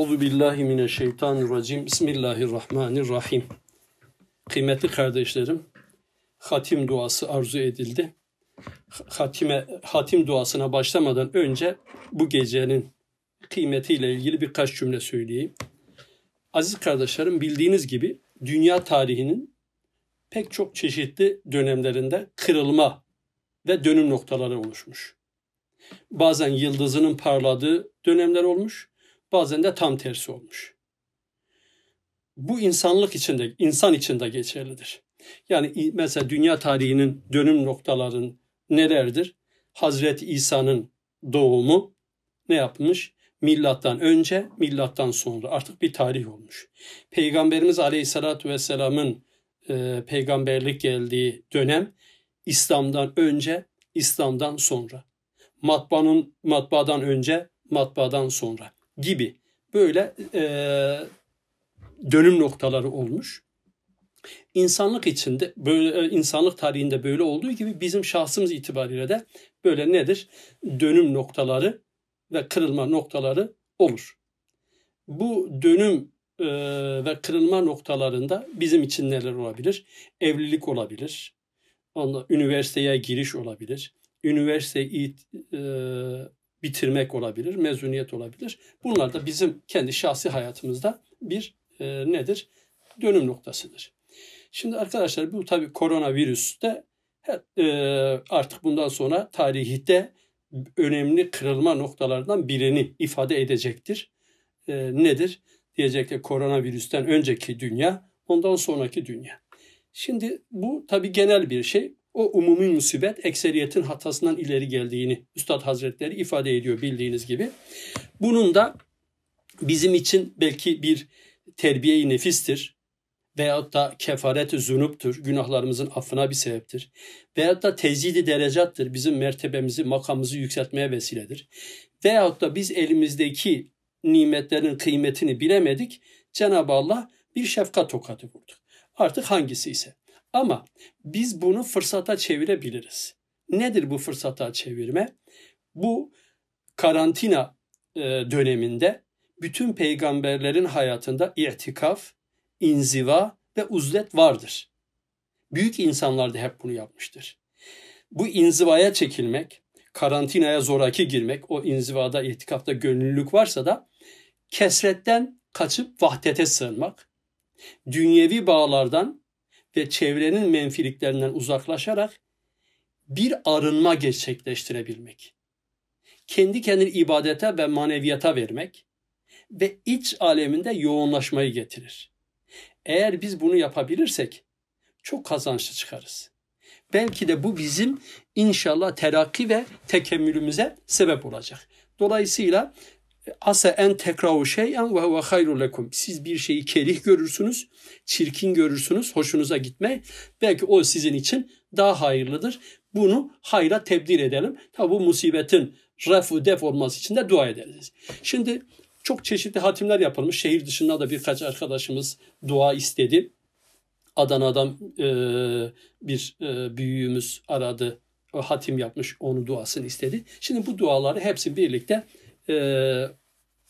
Euzu billahi mineşşeytanirracim. Bismillahirrahmanirrahim. Kıymetli kardeşlerim, hatim duası arzu edildi. Hatime, hatim duasına başlamadan önce bu gecenin kıymetiyle ilgili birkaç cümle söyleyeyim. Aziz kardeşlerim bildiğiniz gibi dünya tarihinin pek çok çeşitli dönemlerinde kırılma ve dönüm noktaları oluşmuş. Bazen yıldızının parladığı dönemler olmuş, bazen de tam tersi olmuş. Bu insanlık içinde, insan içinde geçerlidir. Yani mesela dünya tarihinin dönüm noktaların nelerdir? Hazreti İsa'nın doğumu ne yapmış? Milattan önce, milattan sonra artık bir tarih olmuş. Peygamberimiz Aleyhisselatü Vesselam'ın e, peygamberlik geldiği dönem İslam'dan önce, İslam'dan sonra. Matbaanın matbaadan önce, matbaadan sonra gibi böyle e, dönüm noktaları olmuş. İnsanlık içinde böyle e, insanlık tarihinde böyle olduğu gibi bizim şahsımız itibariyle de böyle nedir? Dönüm noktaları ve kırılma noktaları olur. Bu dönüm e, ve kırılma noktalarında bizim için neler olabilir? Evlilik olabilir. Ondan üniversiteye giriş olabilir. Üniversiteyi e, bitirmek olabilir, mezuniyet olabilir. Bunlar da bizim kendi şahsi hayatımızda bir e, nedir? Dönüm noktasıdır. Şimdi arkadaşlar bu tabi koronavirüs de e, artık bundan sonra tarihte önemli kırılma noktalardan birini ifade edecektir. E, nedir? Diyecek koronavirüsten önceki dünya, ondan sonraki dünya. Şimdi bu tabi genel bir şey o umumi musibet ekseriyetin hatasından ileri geldiğini Üstad Hazretleri ifade ediyor bildiğiniz gibi. Bunun da bizim için belki bir terbiye-i nefistir veyahut da kefaret-i zunuptur, günahlarımızın affına bir sebeptir. Veyahut da tezidi derecattır, bizim mertebemizi, makamımızı yükseltmeye vesiledir. Veyahut da biz elimizdeki nimetlerin kıymetini bilemedik, Cenab-ı Allah bir şefkat tokadı vurdu. Artık hangisi ise. Ama biz bunu fırsata çevirebiliriz. Nedir bu fırsata çevirme? Bu karantina e, döneminde bütün peygamberlerin hayatında itikaf, inziva ve uzlet vardır. Büyük insanlar da hep bunu yapmıştır. Bu inzivaya çekilmek, karantinaya zoraki girmek, o inzivada, itikafta gönüllülük varsa da kesretten kaçıp vahdete sığınmak, dünyevi bağlardan ve çevrenin menfiliklerinden uzaklaşarak bir arınma gerçekleştirebilmek. Kendi kendini ibadete ve maneviyata vermek ve iç aleminde yoğunlaşmayı getirir. Eğer biz bunu yapabilirsek çok kazançlı çıkarız. Belki de bu bizim inşallah terakki ve tekemmülümüze sebep olacak. Dolayısıyla ase en tekrahu şey'en ve huve hayrun lekum. Siz bir şeyi kerih görürsünüz, çirkin görürsünüz, hoşunuza gitme. Belki o sizin için daha hayırlıdır. Bunu hayra tebdil edelim. Tabi bu musibetin refu def olması için de dua ederiz. Şimdi çok çeşitli hatimler yapılmış. Şehir dışında da birkaç arkadaşımız dua istedi. Adana'dan e, bir e, büyüğümüz aradı. O hatim yapmış, onu duasını istedi. Şimdi bu duaları hepsi birlikte e,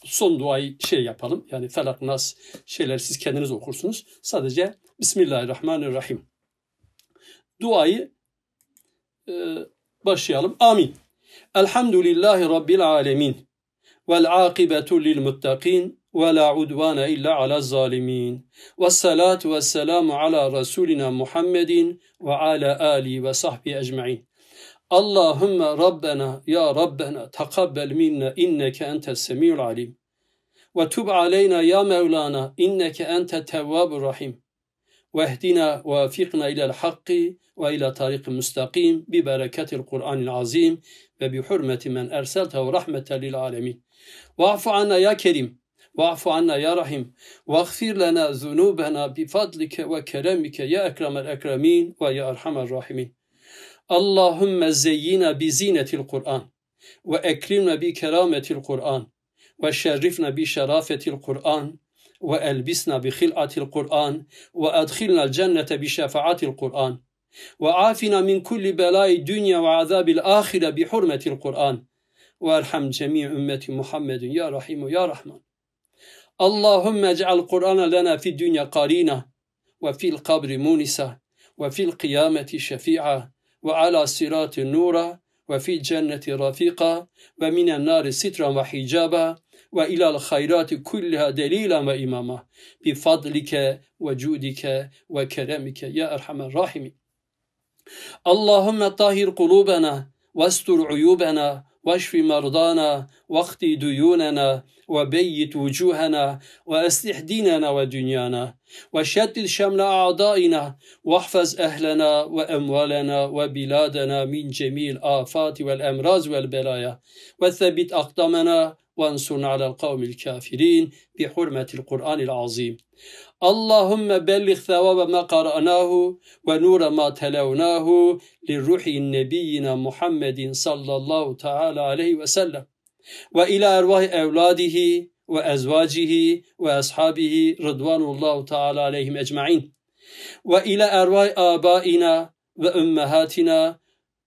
son duayı şey yapalım. Yani felak nas şeyler siz kendiniz okursunuz. Sadece Bismillahirrahmanirrahim. Duayı e, başlayalım. Amin. Elhamdülillahi Rabbil alemin. Vel akibetu lil muttakin. Ve la udvane illa ala zalimin. Ve salatu ve selamu ala Resulina Muhammedin ve ala ali ve sahbi ecma'in. Allahümme Rabbena ya Rabbena takabbel minna inneke entes semiyul alim. Ve tub aleyna ya Mevlana inneke ente tevvabur rahim. Ve ehdina ve afikna ilel hakki ve ila tariqi müstakim bi bereketil Kur'anil azim ve bi hurmeti men erseltehu rahmeten lil alemin. Va'fu anna ya Kerim. Va'fu anna ya Rahim. Vagfir lana zunubena bi fadlike ve keremike ya ekremel ekremin ve ya erhamer rahimin. Allahümme zeyyina bi zinetil Kur'an ve ekrimne bi kerametil Kur'an ve şerrifne bi şerafetil Kur'an ve elbisna bi khil'atil Kur'an ve adkhilna cennete bi şefaatil Kur'an ve afina min kulli belai dünya ve azabil ahire bi hurmetil Kur'an ve erham cemi ümmeti Muhammedin ya وعلى صراط النور وفي الجنة رفيقا ومن النار سترا وحجابا وإلى الخيرات كلها دليلا وإماما. بفضلك وجودك وكرمك يا أرحم الراحمين. اللهم طهر قلوبنا واستر عيوبنا واشف مرضانا واختي ديوننا وبيت وجوهنا وأصلح ديننا ودنيانا. وشتت شمل أعضائنا واحفظ أهلنا وأموالنا وبلادنا من جميع الآفات والأمراض والبلايا. وثبت أقدامنا وانصرنا على القوم الكافرين بحرمة القرآن العظيم. اللهم بلغ ثواب ما قرأناه ونور ما تلوناه لروح نبينا محمد صلى الله تعالى عليه وسلم. وإلى أرواح أولاده وأزواجه وأصحابه رضوان الله تعالى عليهم أجمعين. وإلى أرواح آبائنا وأمهاتنا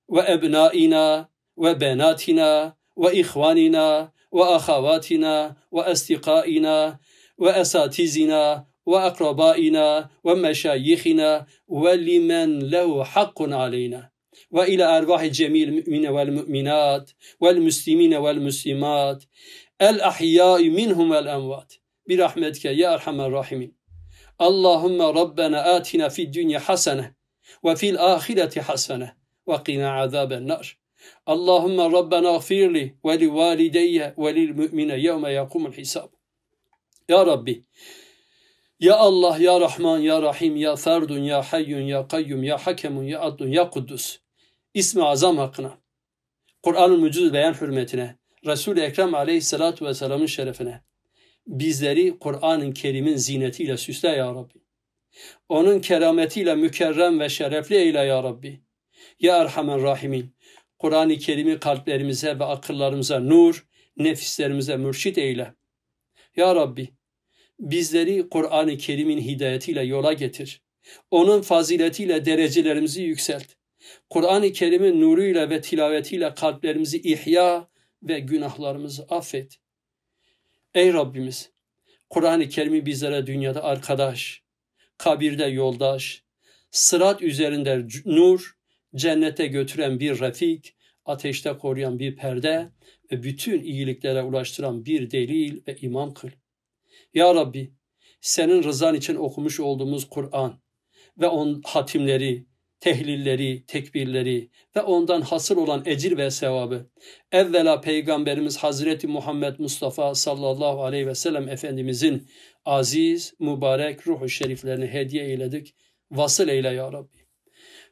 وأبنائنا وبناتنا وإخواننا وأخواتنا وأصدقائنا وأساتذنا وأقربائنا ومشايخنا ولمن له حق علينا. وإلى أرواح جميع المؤمنين والمؤمنات والمسلمين والمسلمات. الأحياء منهم والأموات. برحمتك يا أرحم الراحمين. اللهم ربنا آتنا في الدنيا حسنة وفي الآخرة حسنة. وقنا عذاب النار. Allahümme Rabbena gfirli ve li valideyye ve lil mü'mine yevme yakumul hisab. Ya Rabbi, ya Allah, Ya Rahman, Ya Rahim, Ya Ferdun, Ya Hayyun, Ya Kayyum, Ya Hakemun, Ya Adlun, Ya Kuddus. İsmi azam hakkına, Kur'an-ı Mücüz beyan hürmetine, Resul-i Ekrem aleyhissalatu vesselamın şerefine, bizleri Kur'an-ı Kerim'in zinetiyle süsle ya Rabbi. Onun kerametiyle mükerrem ve şerefli eyle ya Rabbi. Ya Erhamen Rahimin. Kur'an-ı Kerim'i kalplerimize ve akıllarımıza nur, nefislerimize mürşit eyle. Ya Rabbi, bizleri Kur'an-ı Kerim'in hidayetiyle yola getir. Onun faziletiyle derecelerimizi yükselt. Kur'an-ı Kerim'in nuruyla ve tilavetiyle kalplerimizi ihya ve günahlarımızı affet. Ey Rabbimiz, Kur'an-ı Kerim'i bizlere dünyada arkadaş, kabirde yoldaş, sırat üzerinde nur, cennete götüren bir refik, ateşte koruyan bir perde ve bütün iyiliklere ulaştıran bir delil ve imam kıl. Ya Rabbi senin rızan için okumuş olduğumuz Kur'an ve on hatimleri, tehlilleri, tekbirleri ve ondan hasıl olan ecir ve sevabı evvela Peygamberimiz Hazreti Muhammed Mustafa sallallahu aleyhi ve sellem Efendimizin aziz, mübarek ruhu şeriflerini hediye eyledik. Vasıl eyle ya Rabbi.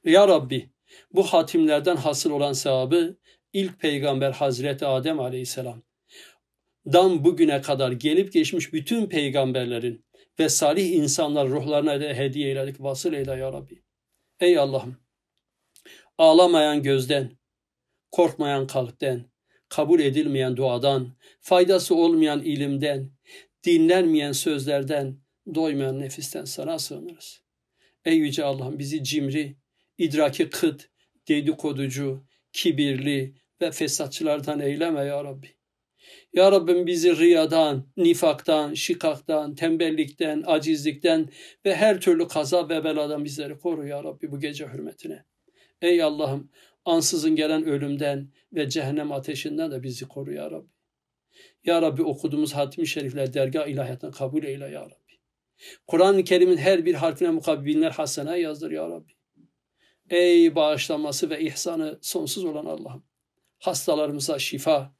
Ya Rabbi bu hatimlerden hasıl olan sevabı ilk peygamber Hazreti Adem aleyhisselam dan bugüne kadar gelip geçmiş bütün peygamberlerin ve salih insanlar ruhlarına da hediye eyledik. Vasıl eyle ya Rabbi. Ey Allah'ım ağlamayan gözden, korkmayan kalpten, kabul edilmeyen duadan, faydası olmayan ilimden, dinlenmeyen sözlerden, doymayan nefisten sana sığınırız. Ey Yüce Allah'ım bizi cimri, idraki kıt, dedikoducu, kibirli ve fesatçılardan eyleme ya Rabbi. Ya Rabbim bizi riyadan, nifaktan, şikaktan, tembellikten, acizlikten ve her türlü kaza ve beladan bizleri koru ya Rabbi bu gece hürmetine. Ey Allah'ım ansızın gelen ölümden ve cehennem ateşinden de bizi koru ya Rabbi. Ya Rabbi okuduğumuz hatim-i şerifler dergah ilahiyatına kabul eyle ya Rabbi. Kur'an-ı Kerim'in her bir harfine mukabil binler hasene yazdır ya Rabbi. Ey bağışlanması ve ihsanı sonsuz olan Allah'ım. Hastalarımıza şifa,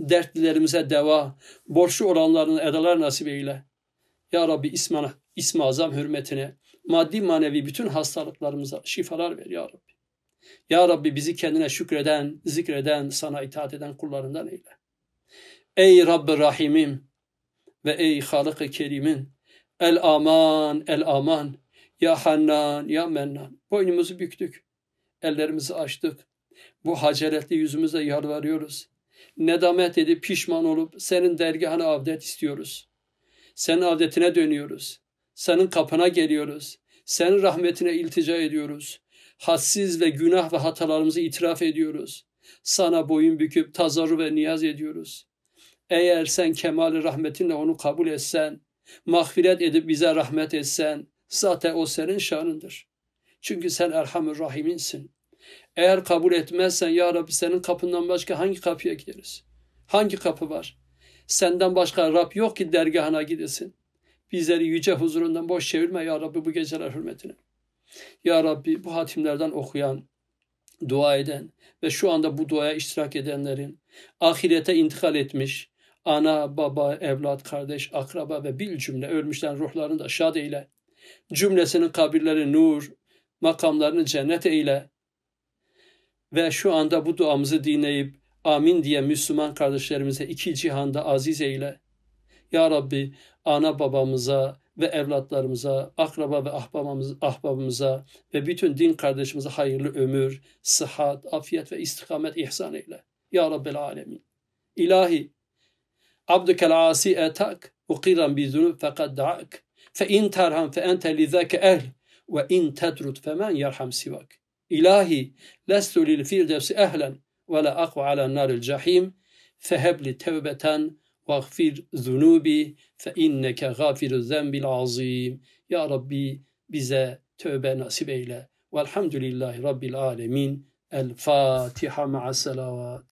dertlilerimize deva, borçlu olanların edalar nasip eyle. Ya Rabbi ismana, ismi azam hürmetine, maddi manevi bütün hastalıklarımıza şifalar ver ya Rabbi. Ya Rabbi bizi kendine şükreden, zikreden, sana itaat eden kullarından eyle. Ey Rabbi Rahimim ve ey Halık-ı Kerim'in el aman, el aman, ya Hannan, ya Mennan. Boynumuzu büktük, ellerimizi açtık. Bu haceretli yüzümüze yalvarıyoruz nedamet edip pişman olup senin dergahına avdet istiyoruz. Senin avdetine dönüyoruz. Senin kapına geliyoruz. Senin rahmetine iltica ediyoruz. Hassiz ve günah ve hatalarımızı itiraf ediyoruz. Sana boyun büküp tazarru ve niyaz ediyoruz. Eğer sen kemal rahmetinle onu kabul etsen, mağfiret edip bize rahmet etsen zaten o senin şanındır. Çünkü sen Erhamur Rahim'insin. Eğer kabul etmezsen ya Rabbi senin kapından başka hangi kapıya gideriz? Hangi kapı var? Senden başka Rab yok ki dergahına gidesin. Bizleri yüce huzurundan boş çevirme ya Rabbi bu geceler hürmetine. Ya Rabbi bu hatimlerden okuyan, dua eden ve şu anda bu duaya iştirak edenlerin ahirete intikal etmiş, ana, baba, evlat, kardeş, akraba ve bil cümle ölmüşlerin ruhlarını da şad eyle. Cümlesinin kabirleri nur, makamlarını cennet eyle. Ve şu anda bu duamızı dinleyip amin diye Müslüman kardeşlerimize iki cihanda aziz eyle. Ya Rabbi ana babamıza ve evlatlarımıza, akraba ve ahbabımıza, ahbabımıza ve bütün din kardeşimize hayırlı ömür, sıhhat, afiyet ve istikamet ihsan eyle. Ya Rabbel Alemin. İlahi, abdükel asi etak, ukiran bi zunub fekad da'ak. فإن ترحم فأنت لذاك أهل وإن تترد فمن يرحم سواك. إلهي لست للفردوس أهلا ولا أقوى على نار الجحيم. فهب لي توبة واغفر ذنوبي فإنك غافر الذنب العظيم. يا ربي بزا توبة نصيب إلى. والحمد لله رب العالمين. الفاتحة مع السلوات